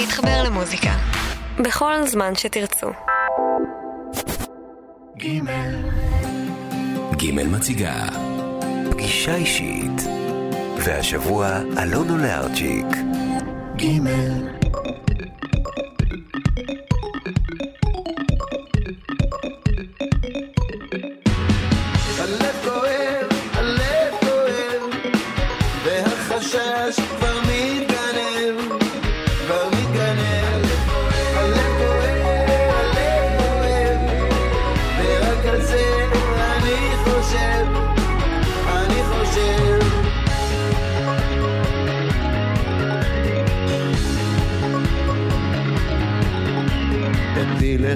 להתחבר למוזיקה. בכל זמן שתרצו. גימל. גימל מציגה פגישה אישית. והשבוע אלונו לארצ'יק. גימל.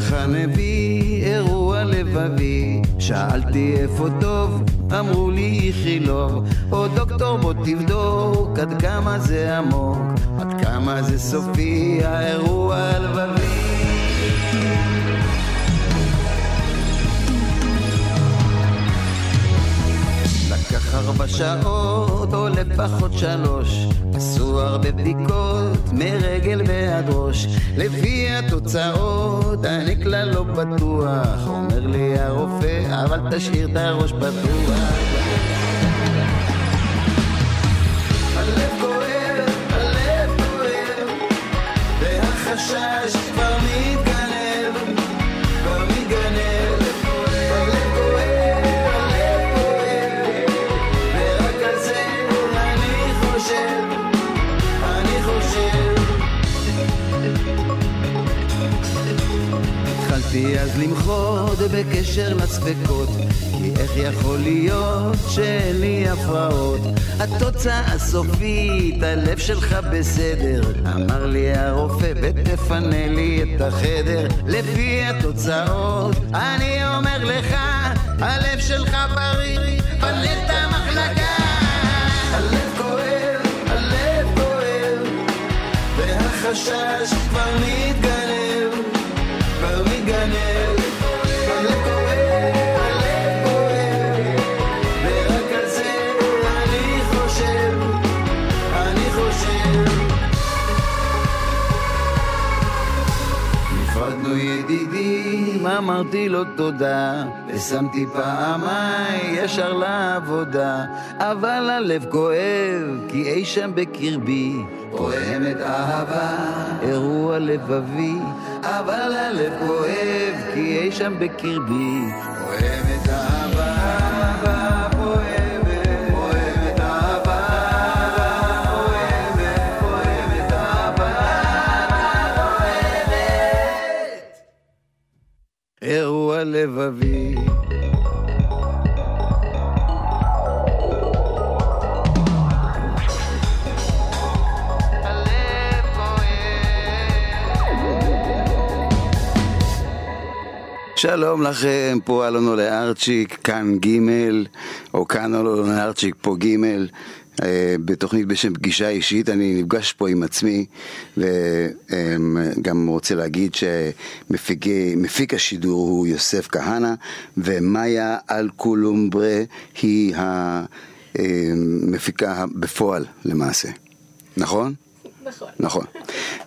לך נביא אירוע לבבי שאלתי איפה טוב, אמרו לי איכילוב או דוקטור בוא תבדוק עד כמה זה עמוק עד כמה זה סופי האירוע הלבבי. לקח ארבע שעות או לפחות שלוש. עשו הרבה בדיקות מרגל ועד ראש לפי התוצאות אני כלל לא בטוח. אומר לי הרופא אבל תשאיר את הראש פתוח אז למחות בקשר לספקות כי איך יכול להיות שאין לי הפרעות? התוצאה הסופית, הלב שלך בסדר אמר לי הרופא ותפנה לי את החדר. לפי התוצאות אני אומר לך הלב שלך בריא פנה את המחלקה. הלב כבר מתגנב אמרתי לו תודה? ושמתי פעמיי ישר לעבודה. אבל הלב כואב, כי אי שם בקרבי פועמת אהבה, אירוע לבבי. אבל הלב כואב, כי אי שם בקרבי. פועמת אהבה, אהבה. פועמת, אירוע לבבי שלום לכם, פה אלונו לארצ'יק, כאן ג' או כאן אלונו לארצ'יק, פה ג' אה, בתוכנית בשם פגישה אישית, אני נפגש פה עם עצמי וגם רוצה להגיד שמפיק השידור הוא יוסף כהנא ומאיה אלקולומברה היא המפיקה בפועל למעשה, נכון? נכון. נכון.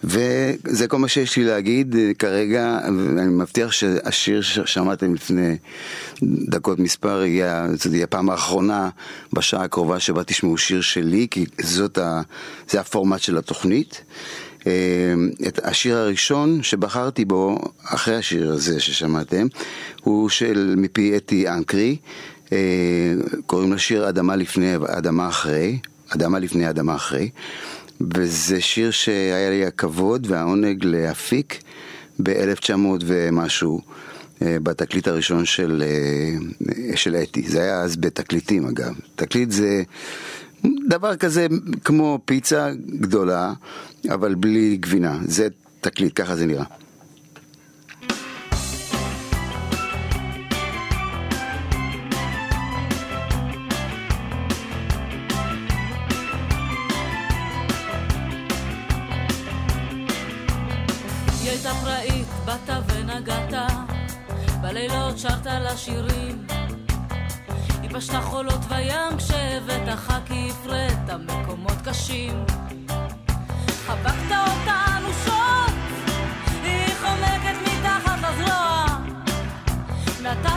וזה כל מה שיש לי להגיד אה, כרגע, ואני מבטיח שהשיר ששמעתם לפני דקות מספר יהיה, יהיה הפעם האחרונה בשעה הקרובה שבה תשמעו שיר שלי, כי זאת ה, זה הפורמט של התוכנית. אה, את השיר הראשון שבחרתי בו, אחרי השיר הזה ששמעתם, הוא של מפי אתי אנקרי, אה, קוראים לשיר אדמה לפני, אדמה אחרי, אדמה לפני, אדמה אחרי. וזה שיר שהיה לי הכבוד והעונג להפיק ב-1900 ומשהו אה, בתקליט הראשון של, אה, של אתי. זה היה אז בתקליטים אגב. תקליט זה דבר כזה כמו פיצה גדולה, אבל בלי גבינה. זה תקליט, ככה זה נראה. שרת לה שירים. היא פשטה חולות וים כשהבאת חכי הפרית מקומות קשים. חבקת אותה אנושות, היא חומקת מתחת לזרוע. נתת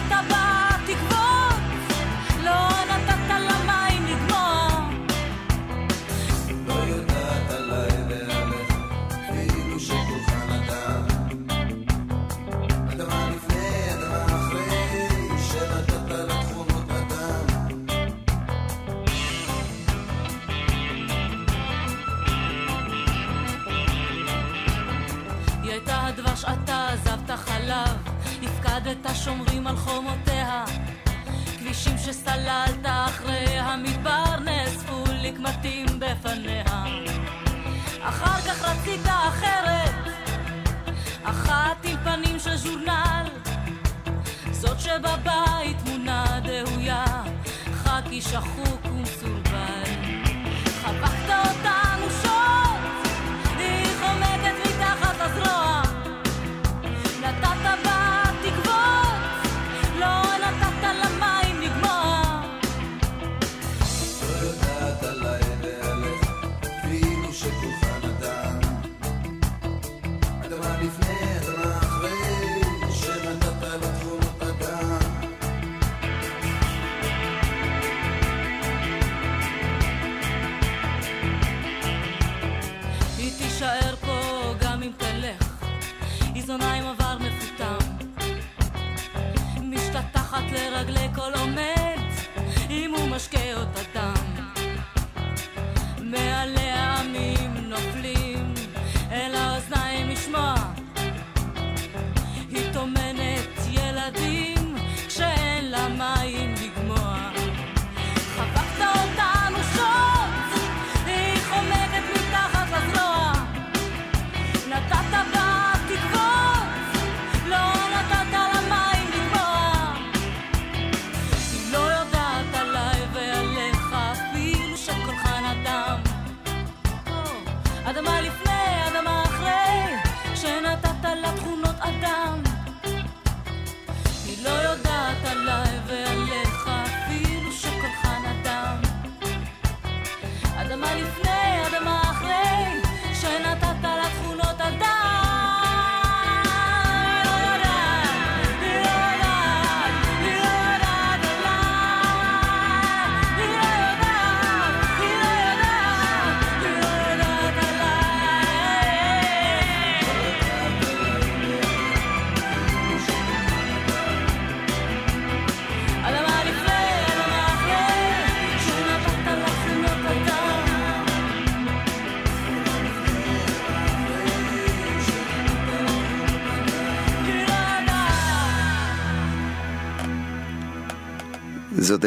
my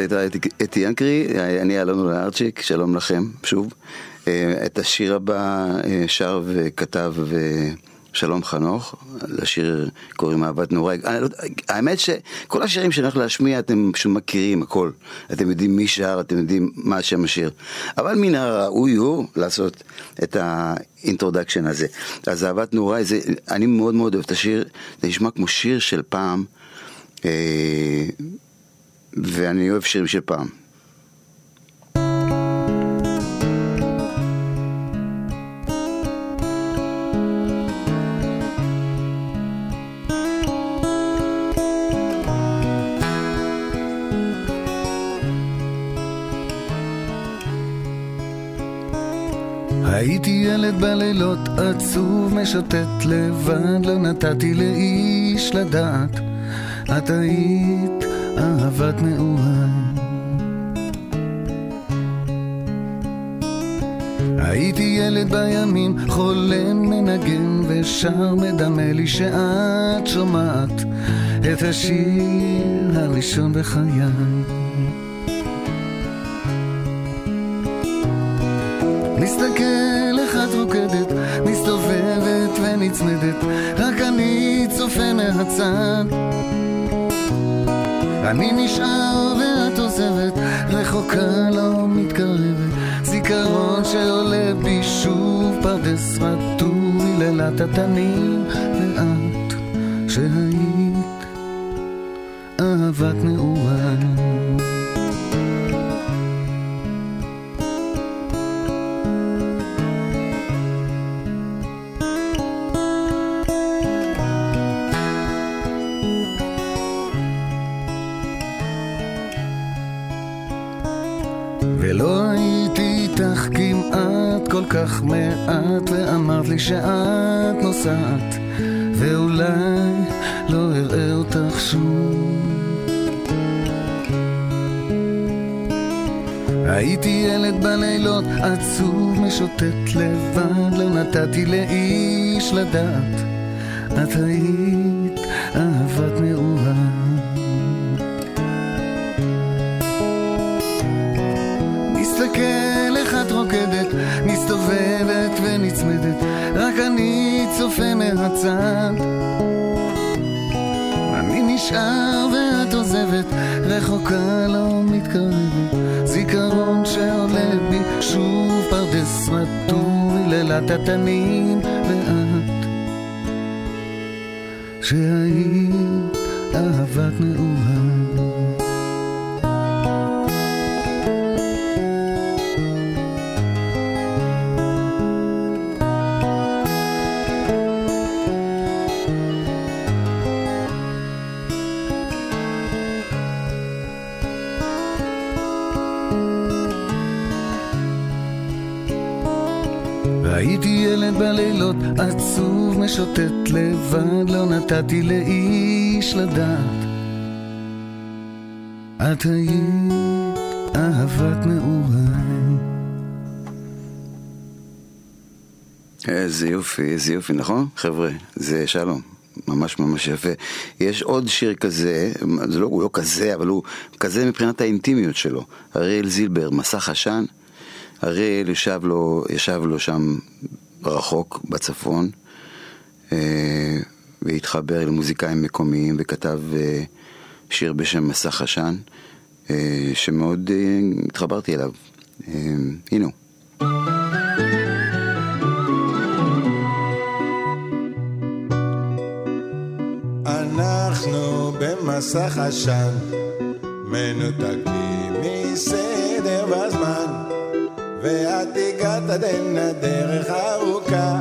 הייתה אתי אנקרי, אני אלון אולארצ'יק, שלום לכם, שוב. אה, את השיר הבא אה, שר וכתב אה, שלום חנוך, לשיר קוראים אהבת נעוריי. אני לא- האמת שכל השירים שאני הולך להשמיע אתם פשוט מכירים הכל. אתם יודעים מי שר, אתם יודעים מה שם השיר. אבל מן הראוי הוא לעשות את ה introduction הזה. אז אהבת נעוריי, אני מאוד מאוד אוהב את השיר, זה נשמע כמו שיר של פעם. ואני אוהב שירים של פעם. הייתי ילד בלילות עצוב משוטט לבד, לא נתתי לאיש לדעת. את היית אהבת נעוריי. הייתי ילד בימים, חולם, מנגן ושר, מדמה לי שאת שומעת את השיר הראשון בחיי. אני נשאר ואת עוזבת, רחוקה לא מתקרבת, זיכרון שעולה בי שוב, פרדס רטוב מלילת התנים, ואת שהיית נחשו. הייתי ילד בלילות עצוב, משוטט לבד, לא נתתי לאיש לדעת. את היית אהבת נעורה. מסתכל איך את רוקדת, מסתובבת ונצמדת, רק אני צופה מהצד. נשאר ואת עוזבת, רחוקה לא מתקרבת, זיכרון שעולה בי שוב פרדס רטוב, היללת התנים ואת. שהיית אהבת נעוריי. משוטט לבד, לא נתתי לאיש לדעת. את היית אהבת נעוריי. איזה יופי, איזה יופי, נכון? חבר'ה, זה שלום. ממש ממש יפה. יש עוד שיר כזה, זה לא, הוא לא כזה, אבל הוא כזה מבחינת האינטימיות שלו. אריאל זילבר, מסך עשן. אריאל ישב לו, ישב לו שם רחוק בצפון, והתחבר למוזיקאים מקומיים וכתב אה, שיר בשם מסך עשן, אה, שמאוד אה, התחברתי אליו. אה, הנה הוא. אנחנו במסך עשן, מנותקים מסדר והזמן, ואת הגעת עד הנה דרך ארוכה,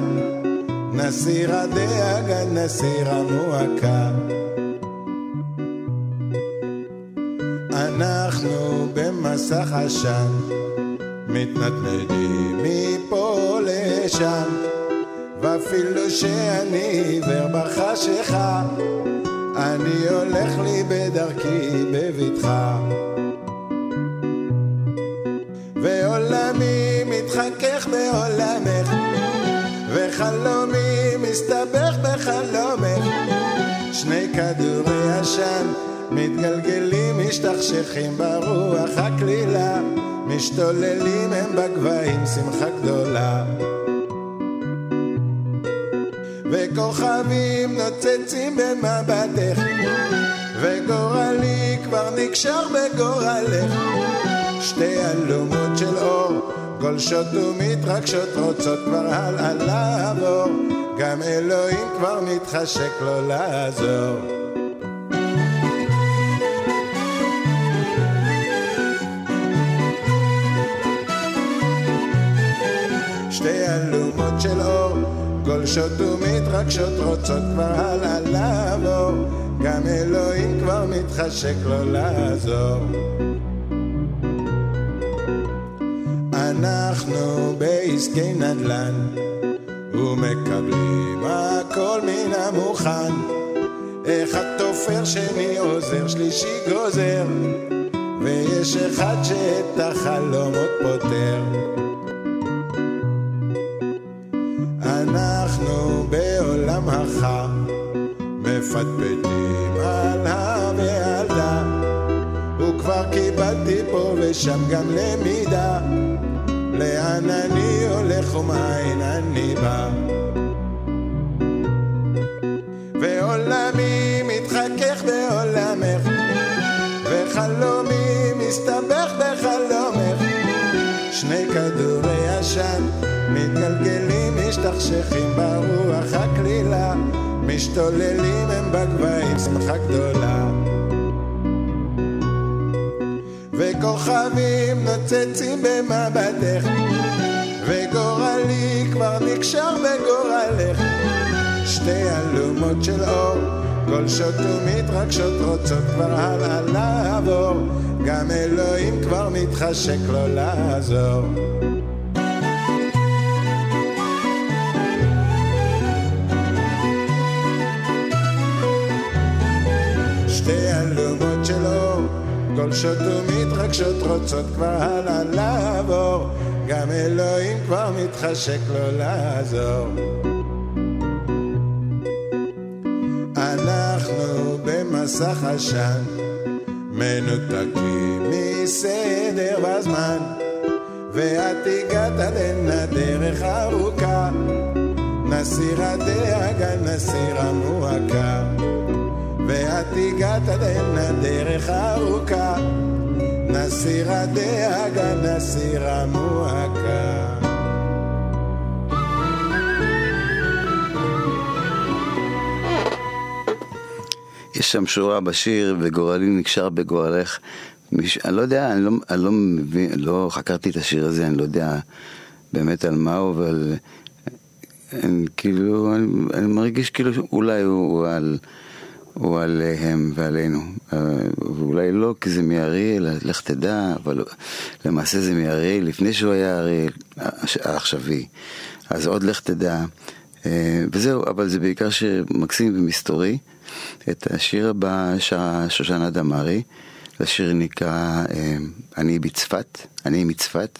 נסיר הדאגה, נסיר המועקה. אנחנו במסך עשן, מתנדנדים מפה לשם, ואפילו שאני עיוור בחשיכה, אני הולך לי בדרכי בבטחה. ועולמי מתחכך בעולמך, וחלומי מסתבך בחלומך. שני כדורי עשן מתגלגלים, משתכשכים ברוח הקלילה, משתוללים הם בגבהים, שמחה גדולה. וכוכבים נוצצים במבטך, וגורלי כבר נקשר בגורלך. שתי אלומות של אור, גולשות ומתרגשות, רוצות כבר הלאה לעבור, גם אלוהים כבר מתחשק לו לעזור. שתי אלומות של אור, גולשות ומתרגשות, רוצות כבר הלאה לעבור, גם אלוהים כבר מתחשק לו לעזור. אנחנו בעסקי נדל"ן, ומקבלים הכל מן המוכן. אחד תופר, שני עוזר, שלישי גוזר, ויש אחד שאת החלומות פותר. אנחנו בעולם החם, מפטפטים על דה, וכבר קיבלתי פה ושם גם למידה, לאן אני הולך ומאין אני בא. ועולמי מתחכך בעולמך, וחלומי מסתבך בחלומך. שני כדורי עשן מתגלגלים, משתכשכים ברוח הקלילה, משתוללים הם בגבהים, שמחה גדולה. וכוכבים נוצצים במבטך, וגורלי כבר נקשר בגורלך. שתי אלומות של אור, גולשות ומתרגשות, רוצות כבר הלאה לעבור, גם אלוהים כבר מתחשק לו לעזור. גולשות ומתרגשות, רוצות כבר הלאה לעבור, גם אלוהים כבר מתחשק לו לעזור. אנחנו במסך עשן, מנותקים מסדר בזמן, ואת הגעת הנה דרך ארוכה, נסיר הדאגה, נסיר המועקה. ואת הגעת עד הנה דרך ארוכה, נסיר הדאגה, נסיר המועקה. יש שם שורה בשיר, וגורלי נקשר בגורלך. מיש... אני לא יודע, אני לא, אני לא מבין, לא חקרתי את השיר הזה, אני לא יודע באמת על מה הוא, אבל אני, כאילו, אני, אני מרגיש כאילו אולי הוא, הוא על... הוא עליהם ועלינו, אה, ואולי לא כי זה מאריאל, לך תדע, אבל למעשה זה מאריאל לפני שהוא היה אריאל העכשווי, אז עוד לך תדע, אה, וזהו, אבל זה בעיקר שיר מקסים ומסתורי. את השיר הבא שרה שושנה דמארי, השיר נקרא אה, אני בצפת, אני מצפת.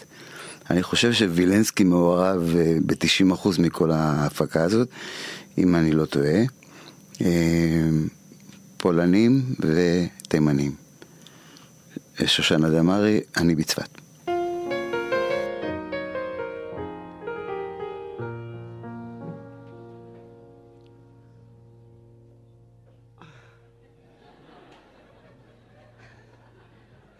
אני חושב שווילנסקי מעורב אה, ב-90% מכל ההפקה הזאת, אם אני לא טועה. פולנים ותימנים. שושנה דמארי, אני בצפת.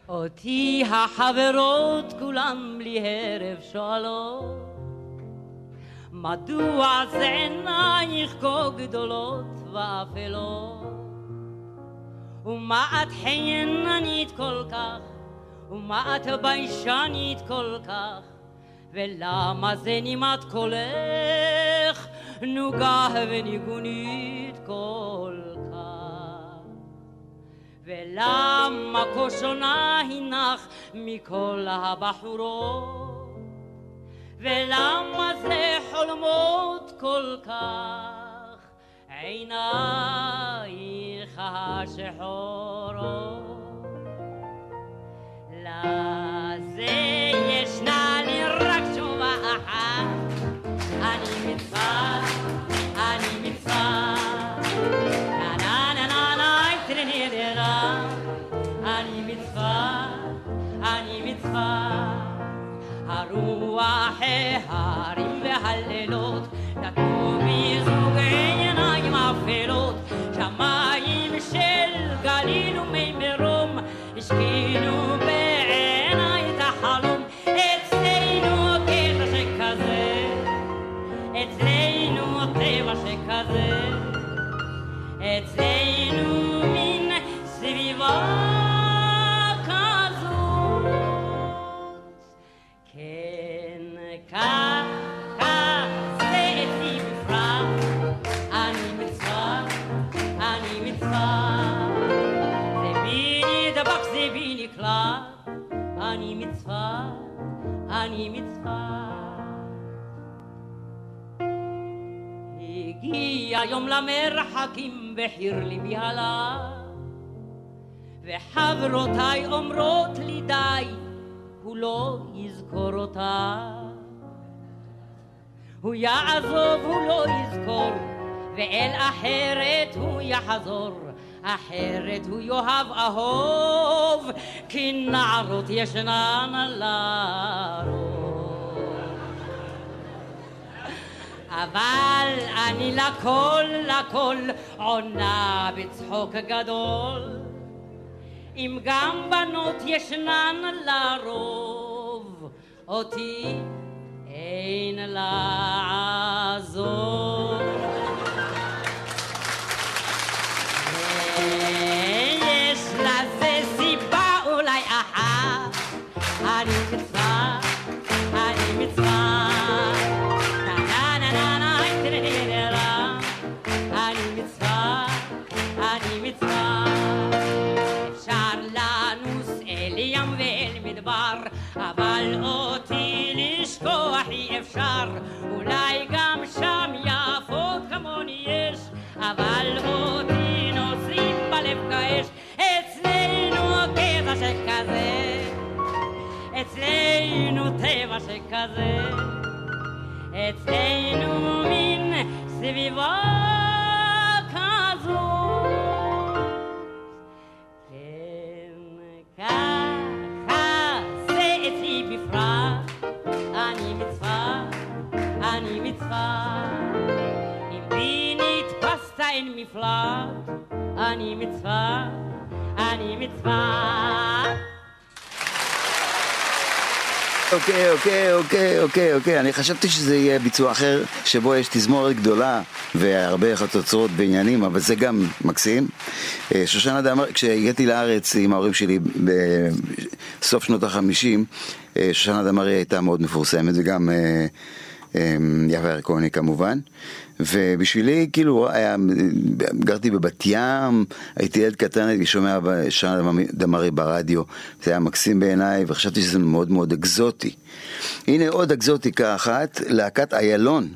אותי החברות כולם בלי הרף שואלות מדוע זה עינייך כה גדולות ואפלות ומה את חייננית כל כך? ומה את ביישנית כל כך? ולמה זה נימת קולך? נוגה וניגונית כל כך. ולמה כה שונה הינך מכל הבחורות? ולמה זה חולמות כל כך? עינייך השחורות לזה ישנה לי רק תשובה אחת. אני מצווה, אני מצווה. אני מצווה, אני מצווה. הרוח ההרים והלילות נתנו מזוג עיניים אפלות. שמיים של גליל ומי מרום השכינו בעיניי את החלום. אצלנו טבע שכזה אצלנו טבע שכזה אצלנו אני מצווה הגיע יום למרחקים בחיר ליבי הלך וחברותיי אומרות לי די הוא לא יזכור אותה. הוא יעזוב, הוא לא יזכור ואל אחרת הוא יחזור אחרת הוא יאהב אהוב כי נערות ישנן לרוב אבל אני לכל לכל עונה בצחוק גדול. אם גם בנות ישנן לרוב אותי אין לעזור אפשר אולי גם שם יפות כמוני יש אבל אותי נושאים בלב כאש. אצלנו טבע שכזה אצלנו טבע שכזה אצלנו מין סביבה מצווה. אם בי נתפסת אין מפלט, אני מצווה, אני מצווה. אוקיי, אוקיי, אוקיי, אוקיי, אוקיי, אני חשבתי שזה יהיה ביצוע אחר, שבו יש תזמורת גדולה והרבה חצוצרות בעניינים, אבל זה גם מקסים. אה, שושנה דמארי, כשהגעתי לארץ עם ההורים שלי בסוף שנות החמישים, אה, שושנה דמארי הייתה מאוד מפורסמת, וגם אה, יפה ירקוני כמובן. ובשבילי, כאילו, היה, גרתי בבת ים, הייתי ילד קטן, הייתי שומע שנה דמארי ברדיו, זה היה מקסים בעיניי, וחשבתי שזה מאוד מאוד אקזוטי. הנה עוד אקזוטיקה אחת, להקת איילון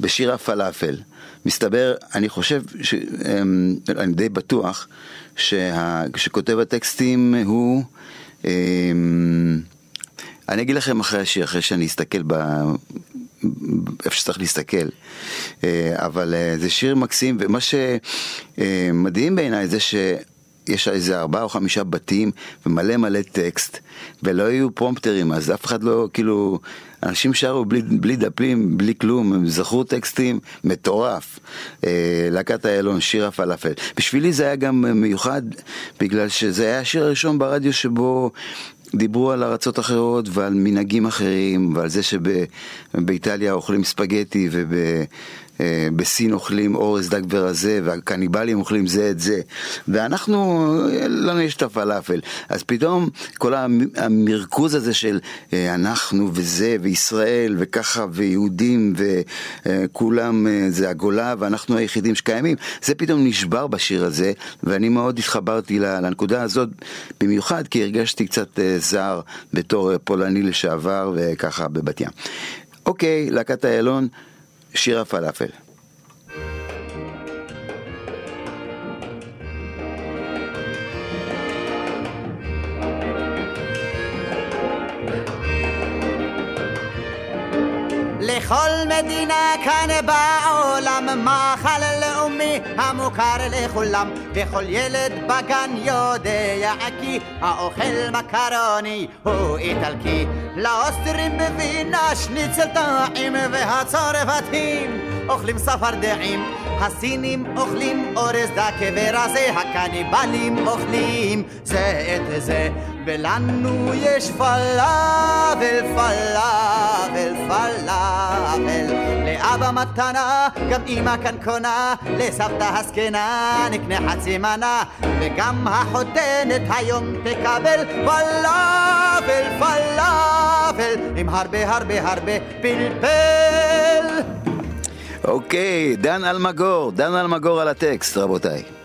בשיר הפלאפל. מסתבר, אני חושב, ש, אמ, אני די בטוח, שה, שכותב הטקסטים הוא... אמ, אני אגיד לכם אחרי השיר, אחרי שאני אסתכל ב... איפה שצריך להסתכל. אה, אבל אה, זה שיר מקסים, ומה שמדהים בעיניי זה שיש איזה ארבעה או חמישה בתים ומלא מלא טקסט, ולא היו פרומפטרים, אז אף אחד לא, כאילו, אנשים שרו בלי, בלי דפים, בלי כלום, הם זכרו טקסטים, מטורף. אה, להקת איילון, שיר הפלאפל. בשבילי זה היה גם מיוחד, בגלל שזה היה השיר הראשון ברדיו שבו דיברו על ארצות אחרות ועל מנהגים אחרים ועל זה שבאיטליה אוכלים ספגטי ובסין אוכלים אורז דג ורזה והקניבלים אוכלים זה את זה ואנחנו, לנו יש את הפלאפל אז פתאום כל המרכוז הזה של אה, אנחנו וזה וישראל וככה ויהודים וכולם אה, זה הגולה ואנחנו היחידים שקיימים זה פתאום נשבר בשיר הזה ואני מאוד התחברתי לנקודה הזאת במיוחד כי הרגשתי קצת אה, זר בתור אה, פולני לשעבר וככה בבת ים. אוקיי, להקת איילון, שיר הפלאפל. לכל מדינה כאן בעולם מאכל לאומי המוכר לכולם וכל ילד בגן יודע כי האוכל מקרוני הוא איטלקי. לאוסטרים בווינה שניצל טעים והצרפתים אוכלים צפרדעים הסינים אוכלים אורז דק ורזה הקניבלים אוכלים זה את זה ולנו יש פלאבל, פלאבל, פלאבל. לאבא מתנה, גם אמא כאן קונה, לסבתא הזקנה נקנה חצי מנה, וגם החותנת היום תקבל פלאבל, פלאבל, עם הרבה הרבה הרבה פלפל. אוקיי, דן אלמגור, דן אלמגור על הטקסט, רבותיי.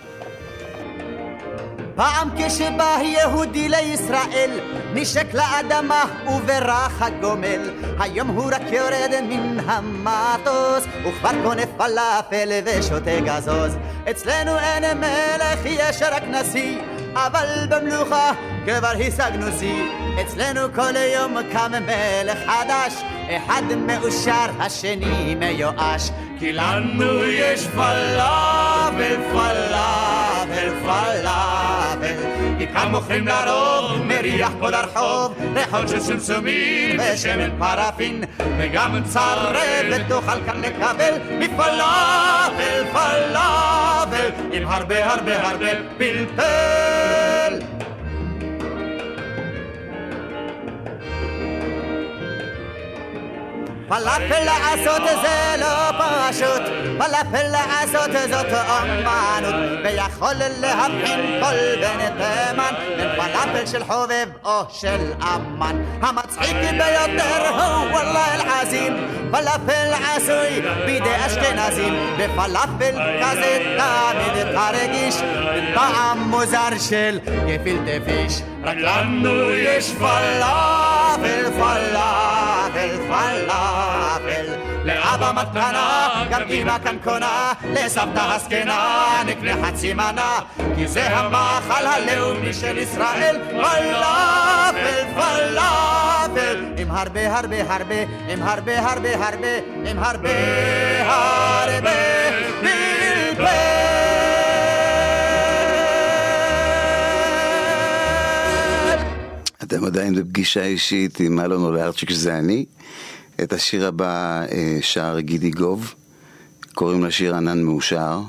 פעם כשבא יהודי לישראל, נשק לאדמה וברח הגומל. היום הוא רק יורד מן המטוס, וכבר קונה פלאפל ושותה גזוז. אצלנו אין מלך, יש רק נשיא, אבל במלוכה כבר השגנו שיא. אצלנו כל יום קם מלך חדש, אחד מאושר, השני מיואש. כי לנו יש פלאפל, פלאפל, פלאפל. כאן מוכרים לרוב, מריח כל הרחוב, ריחות של סומסומים ושמן פרפין, וגם צרבת תוכל כאן לקבל מפלאפל, פלאפל, עם הרבה הרבה הרבה פלפל. פלאפל לעשות זה לא פשוט, פלאפל לעשות זאת אומנות, ויכול להבחין כל בן תימן בין פלאפל של חובב או של אמן. המצחיק ביותר הוא וואלה אל-עזים, פלאפל עשוי בידי אשכנזים, בפלאפל כזה תמיד תרגיש טעם מוזר של גפילטע פיש. רק לנו יש פלאפל, פלאפל, פלאפל. לאבא מתנה, גם אמא כאן קונה, לסבתא הזקנה נקנה חצי מנה, כי זה המאכל הלאומי של ישראל, פלאפל, פלאפל, עם הרבה הרבה הרבה, עם הרבה הרבה הרבה, עם הרבה הרבה פלפל. אתם עדיין בפגישה אישית עם אלון אולרצ'יק שזה אני. את השיר הבא אה, שר גידי גוב, קוראים לשיר ענן מאושר.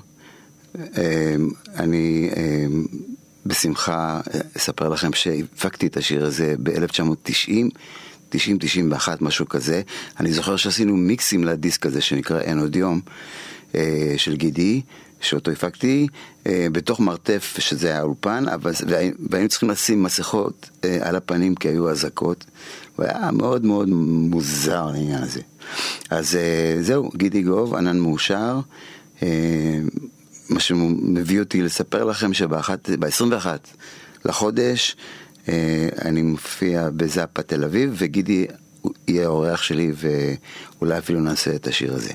אה, אני אה, בשמחה אספר לכם שהפקתי את השיר הזה ב-1990, 90-91, משהו כזה. אני זוכר שעשינו מיקסים לדיסק הזה שנקרא אין עוד יום, של גידי. שאותו הפקתי אה, בתוך מרתף, שזה האולפן, אבל, והי- והיינו צריכים לשים מסכות אה, על הפנים כי היו אזעקות. הוא היה מאוד מאוד מוזר העניין הזה. אז אה, זהו, גידי גוב, ענן מאושר. אה, מה שמביא אותי לספר לכם שב-21 לחודש אה, אני מופיע בזאפה תל אביב, וגידי יהיה האורח שלי, ואולי אפילו נעשה את השיר הזה.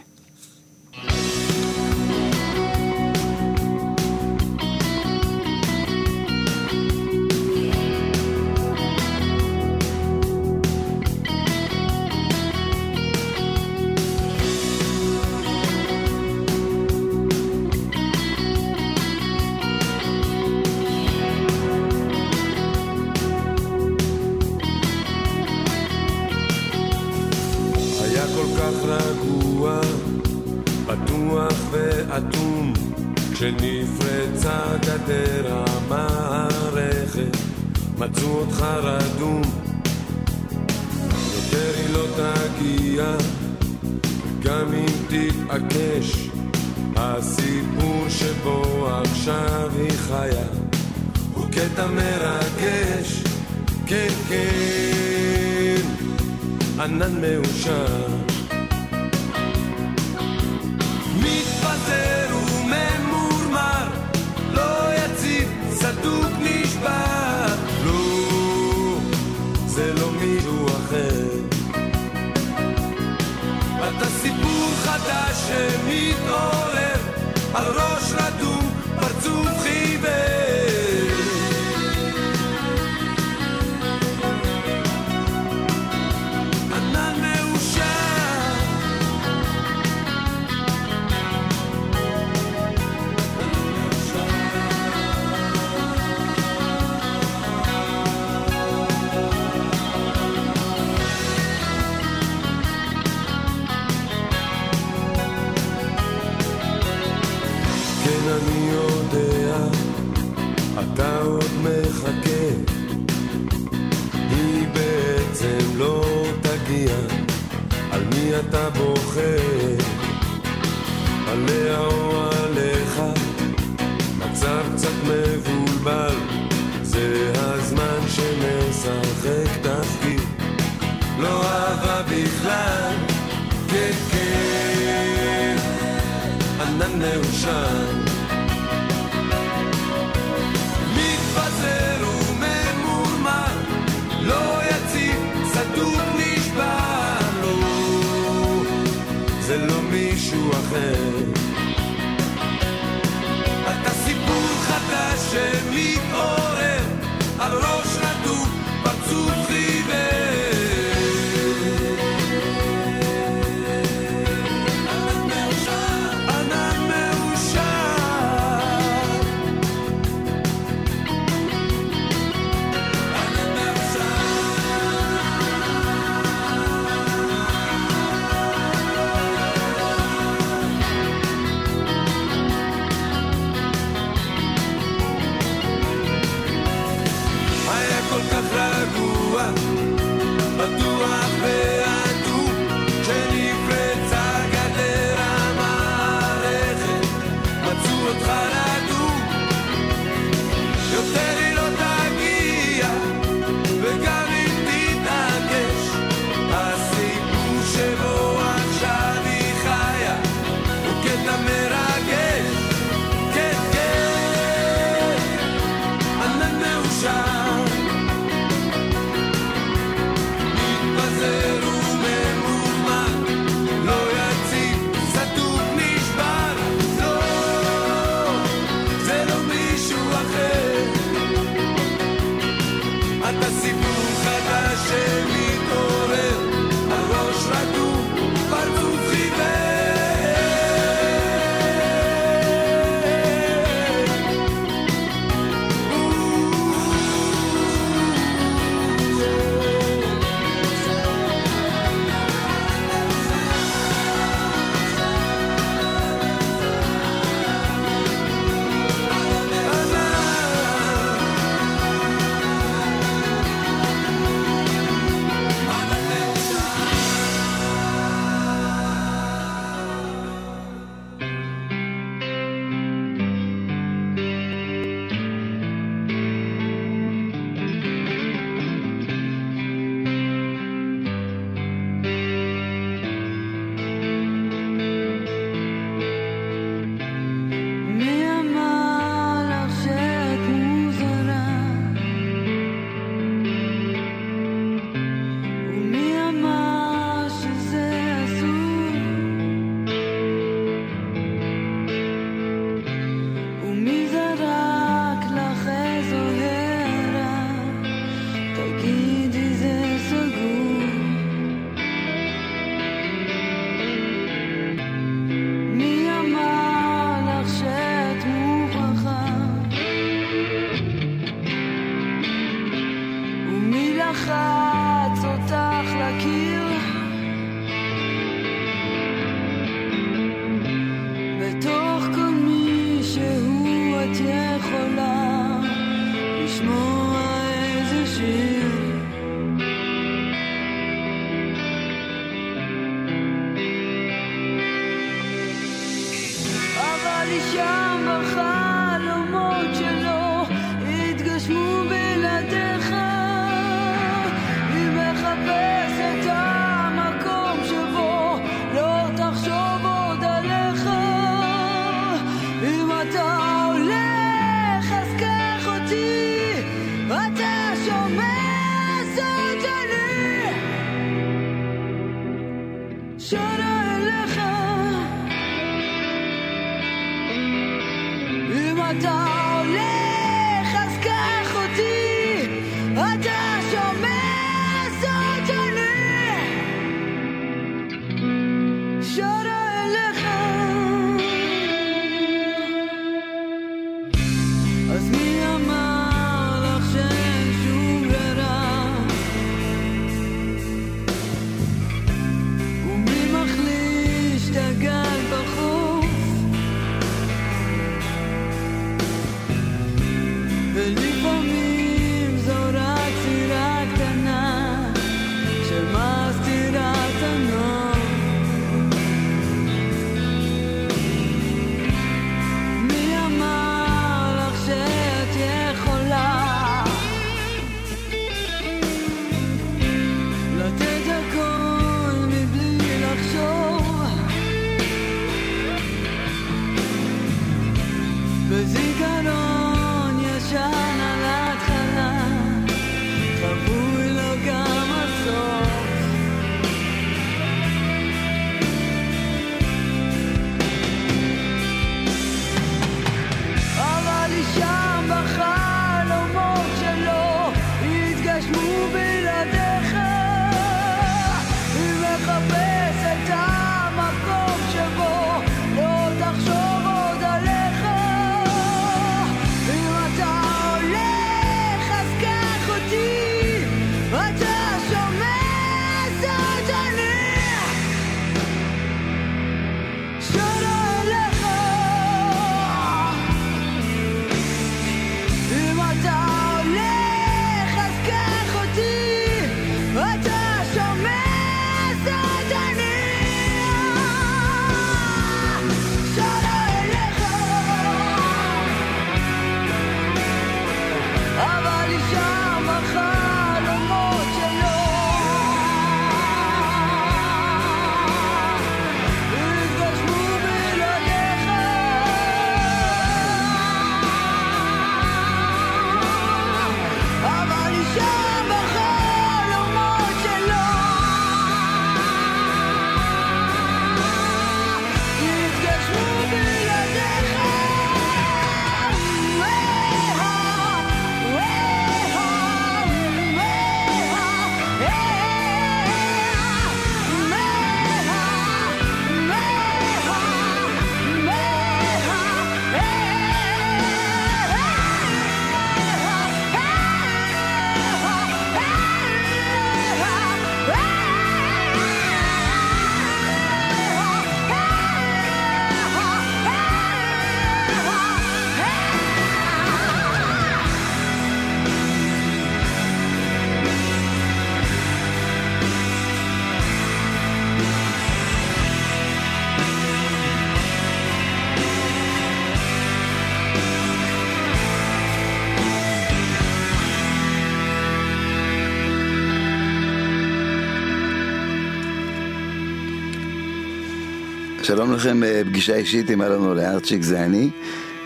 שלום לכם, אה, פגישה אישית עם אלון אולארצ'יק, זה אני,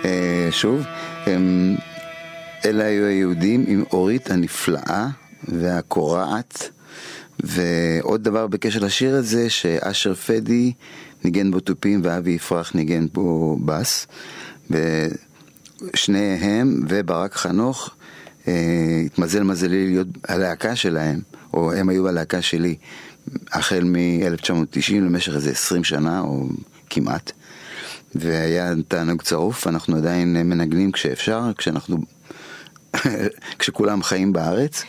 אה, שוב. אלה היו היהודים עם אורית הנפלאה והקורעת. ועוד דבר בקשר לשיר הזה, שאשר פדי ניגן בו תופים ואבי יפרח ניגן בו בס. ושניהם וברק חנוך, אה, התמזל מזלי להיות הלהקה שלהם, או הם היו הלהקה שלי, החל מ-1990 למשך איזה 20 שנה, או כמעט. והיה תענוג צרוף, אנחנו עדיין מנגנים כשאפשר, כשאנחנו, כשכולם חיים בארץ.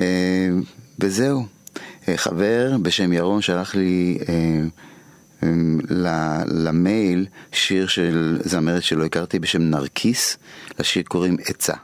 אה, וזהו. אה, חבר בשם ירון שלח לי אה, למייל שיר של זמרת שלא הכרתי בשם נרקיס, לשיר קוראים עצה.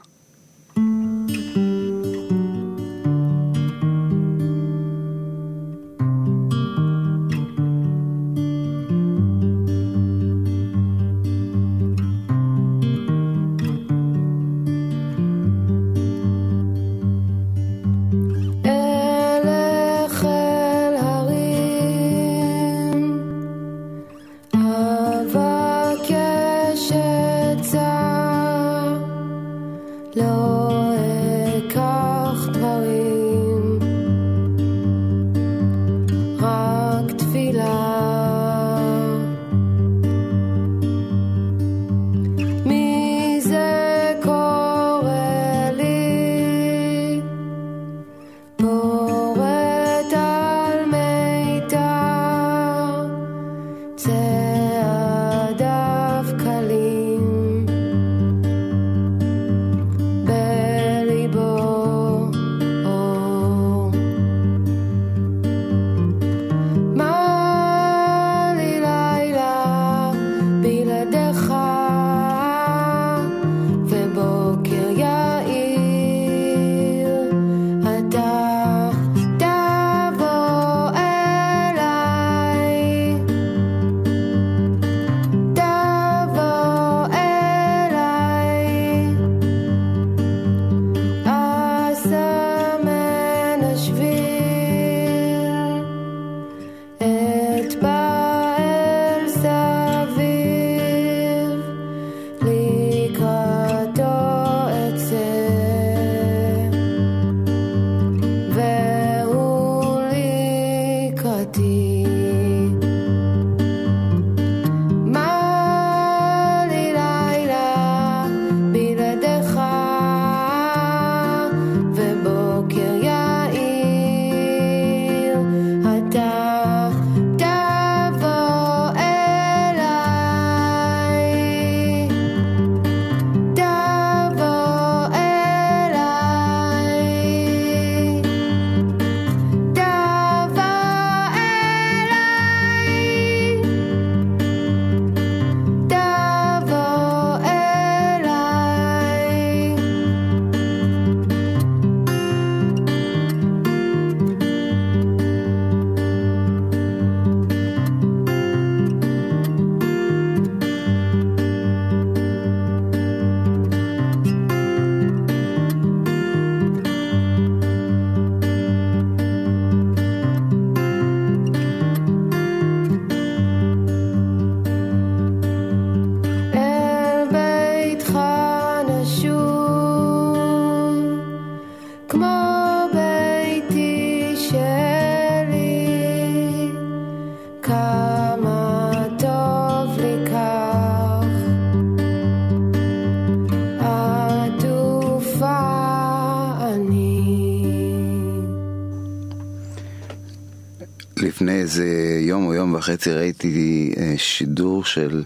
וחצי ראיתי אה, שידור של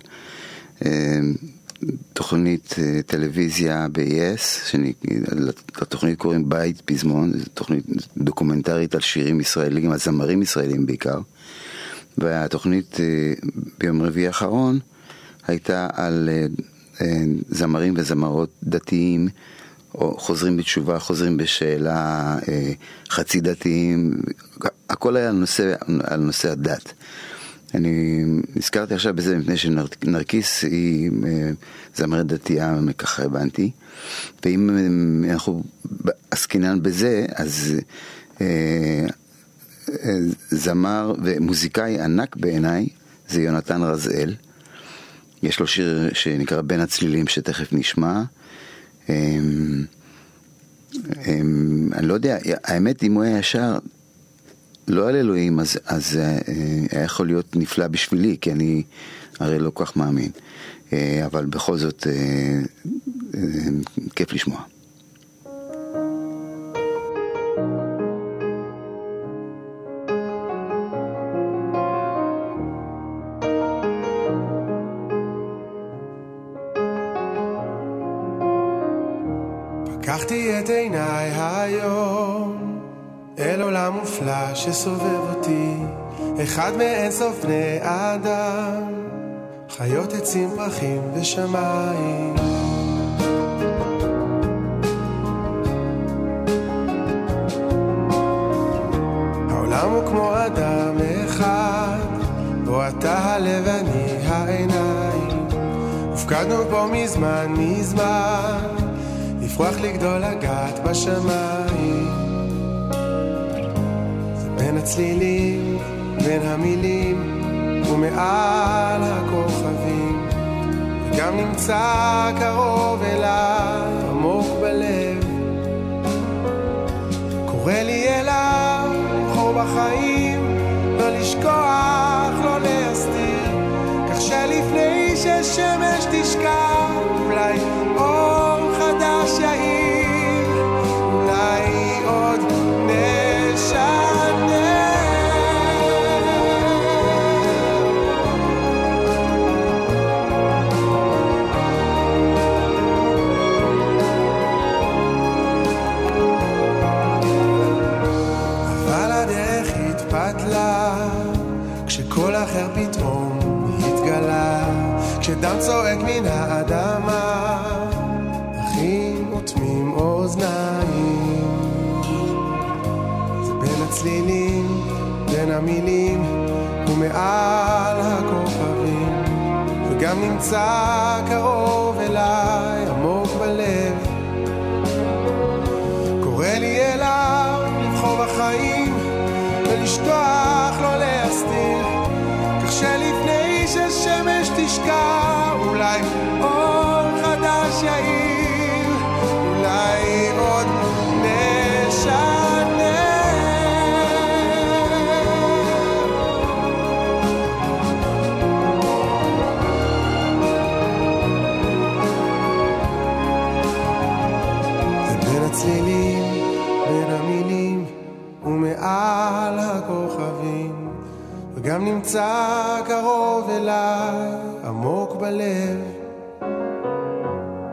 אה, תוכנית אה, טלוויזיה ב-yes, לתוכנית קוראים בית פזמון, זו תוכנית דוקומנטרית על שירים ישראלים, על זמרים ישראלים בעיקר. והתוכנית ביום רביעי האחרון הייתה על זמרים וזמרות דתיים, או חוזרים בתשובה, חוזרים בשאלה, חצי דתיים, הכל היה על נושא, על נושא הדת. אני נזכרתי עכשיו בזה מפני שנרקיס היא אה, זמרת דתייה, ככה הבנתי, ואם אה, אנחנו עסקינן בזה, אז אה, זמר ומוזיקאי ענק בעיניי זה יונתן רזאל. יש לו שיר שנקרא בין הצלילים שתכף נשמע. אמ, אמ, אני לא יודע, האמת אם הוא היה ישר, לא על אלוהים, אז, אז אה, היה יכול להיות נפלא בשבילי, כי אני הרי לא כל כך מאמין. אה, אבל בכל זאת, אה, אה, כיף לשמוע. פקחתי את עיניי היום עולם מופלא שסובב אותי, אחד מאין סוף בני אדם, חיות עצים פרחים ושמיים. העולם הוא כמו אדם אחד, בו אתה הלב ואני העיניים. הופקדנו פה מזמן מזמן, לפרוח לגדול לגעת בשמיים. הצלילים, בין המילים, ומעל הכוכבים. וגם נמצא קרוב אליי, עמוק בלב. קורא לי אליו, לבחור בחיים, לא לשכוח, לא להסתיר. כך שלפני ששמש אחר פתאום התגלה, כשדם צועק מן האדמה, אחים אוטמים אוזניים. זה בין הצלילים, בין המילים, ומעל הכוכבים, וגם נמצא קרוב אליי, עמוק בלב. קורא לי אליו לבחור בחיים ולשטוח, וגם נמצא קרוב אליי, עמוק בלב.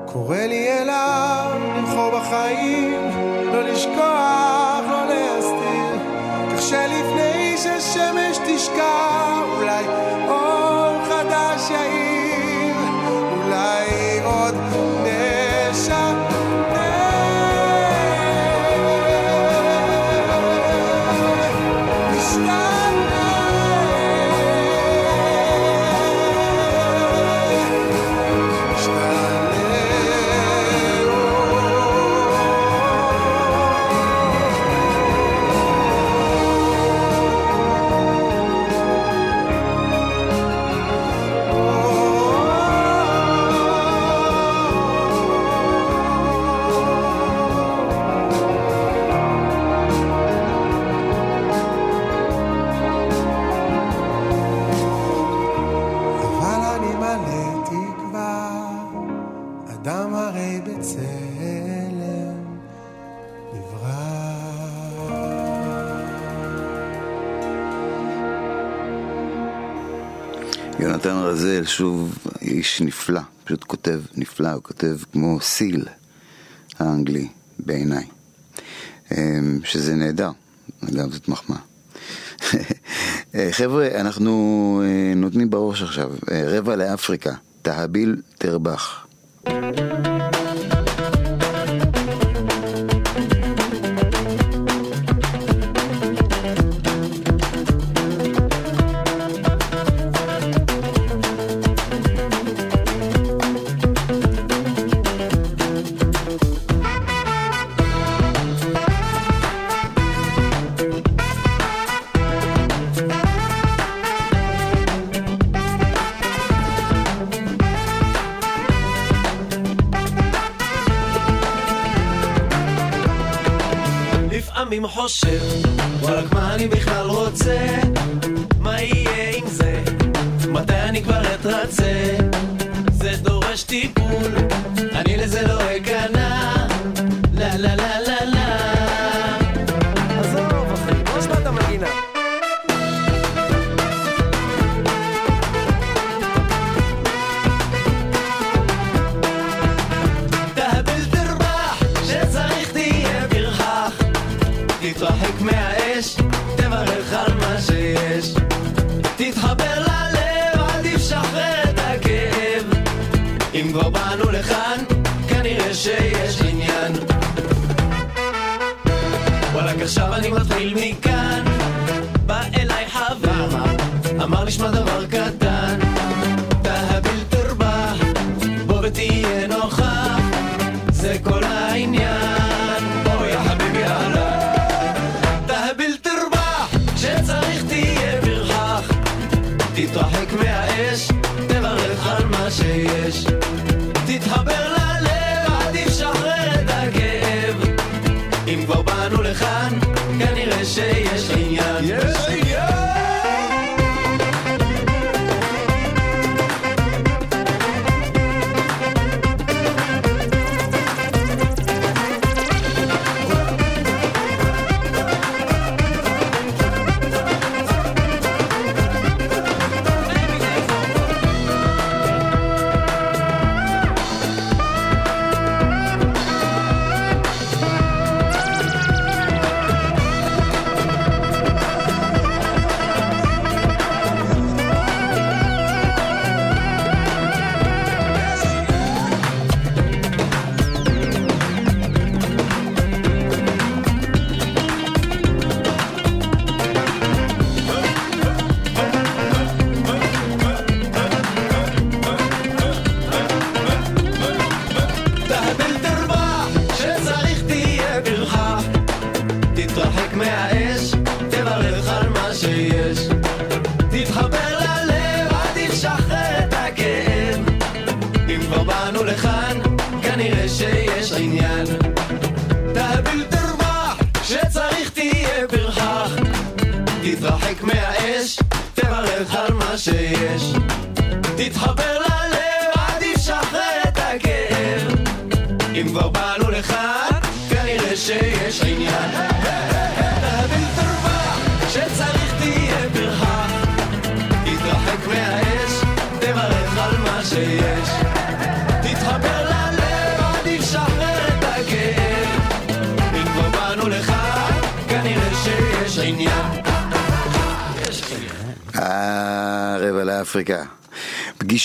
קורא לי אליו לבחור בחיים, לא לשכוח, לא להסתיר. כך שלפני ששמש תשקע רזל, שוב, איש נפלא, פשוט כותב נפלא, הוא כותב כמו סיל האנגלי בעיניי, אמ, שזה נהדר, אגב, זאת מחמאה. חבר'ה, אנחנו אה, נותנים בראש עכשיו, אה, רבע לאפריקה, תהביל תרבח. thank you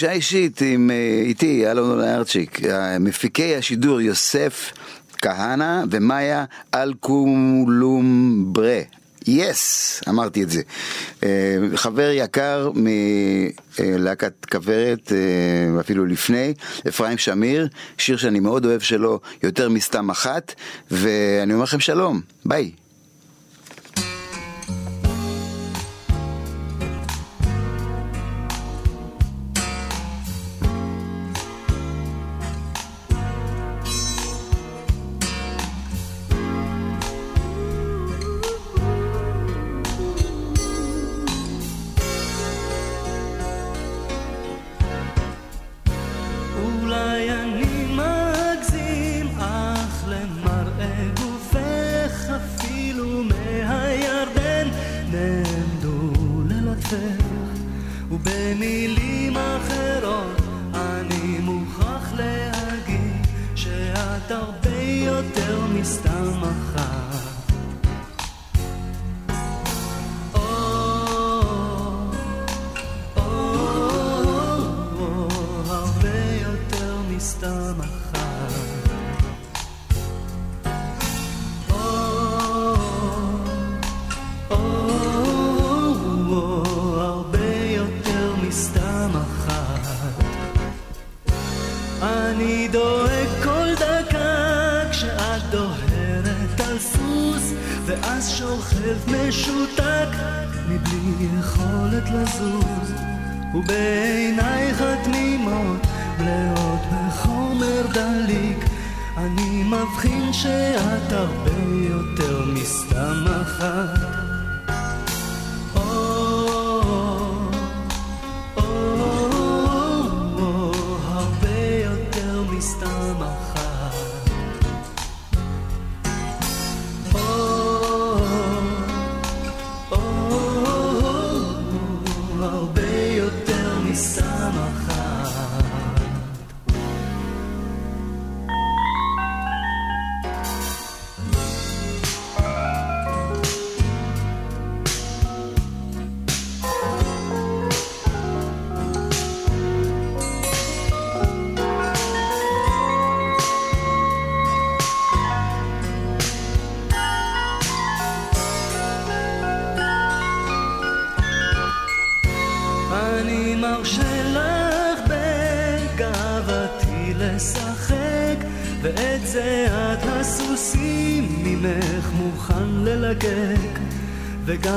פגישה אישית עם, אה, איתי, אלון ארצ'יק, מפיקי השידור יוסף כהנא ומאיה אלקולומברה. יס, yes, אמרתי את זה. אה, חבר יקר מלהקת כוורת, אה, אפילו לפני, אפרים שמיר, שיר שאני מאוד אוהב שלו, יותר מסתם אחת, ואני אומר לכם שלום, ביי.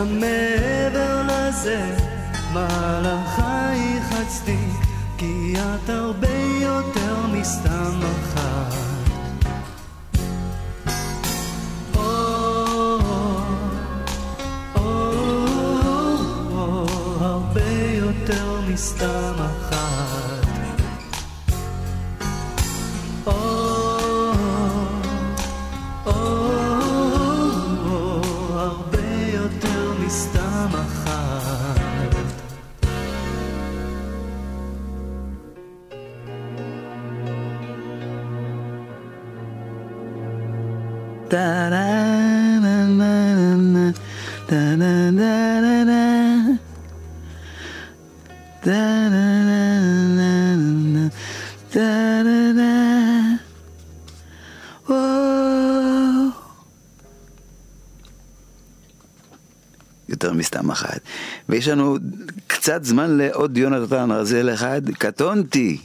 man סתם אחת. ויש לנו קצת זמן לעוד יונתן רזל אחד, קטונתי.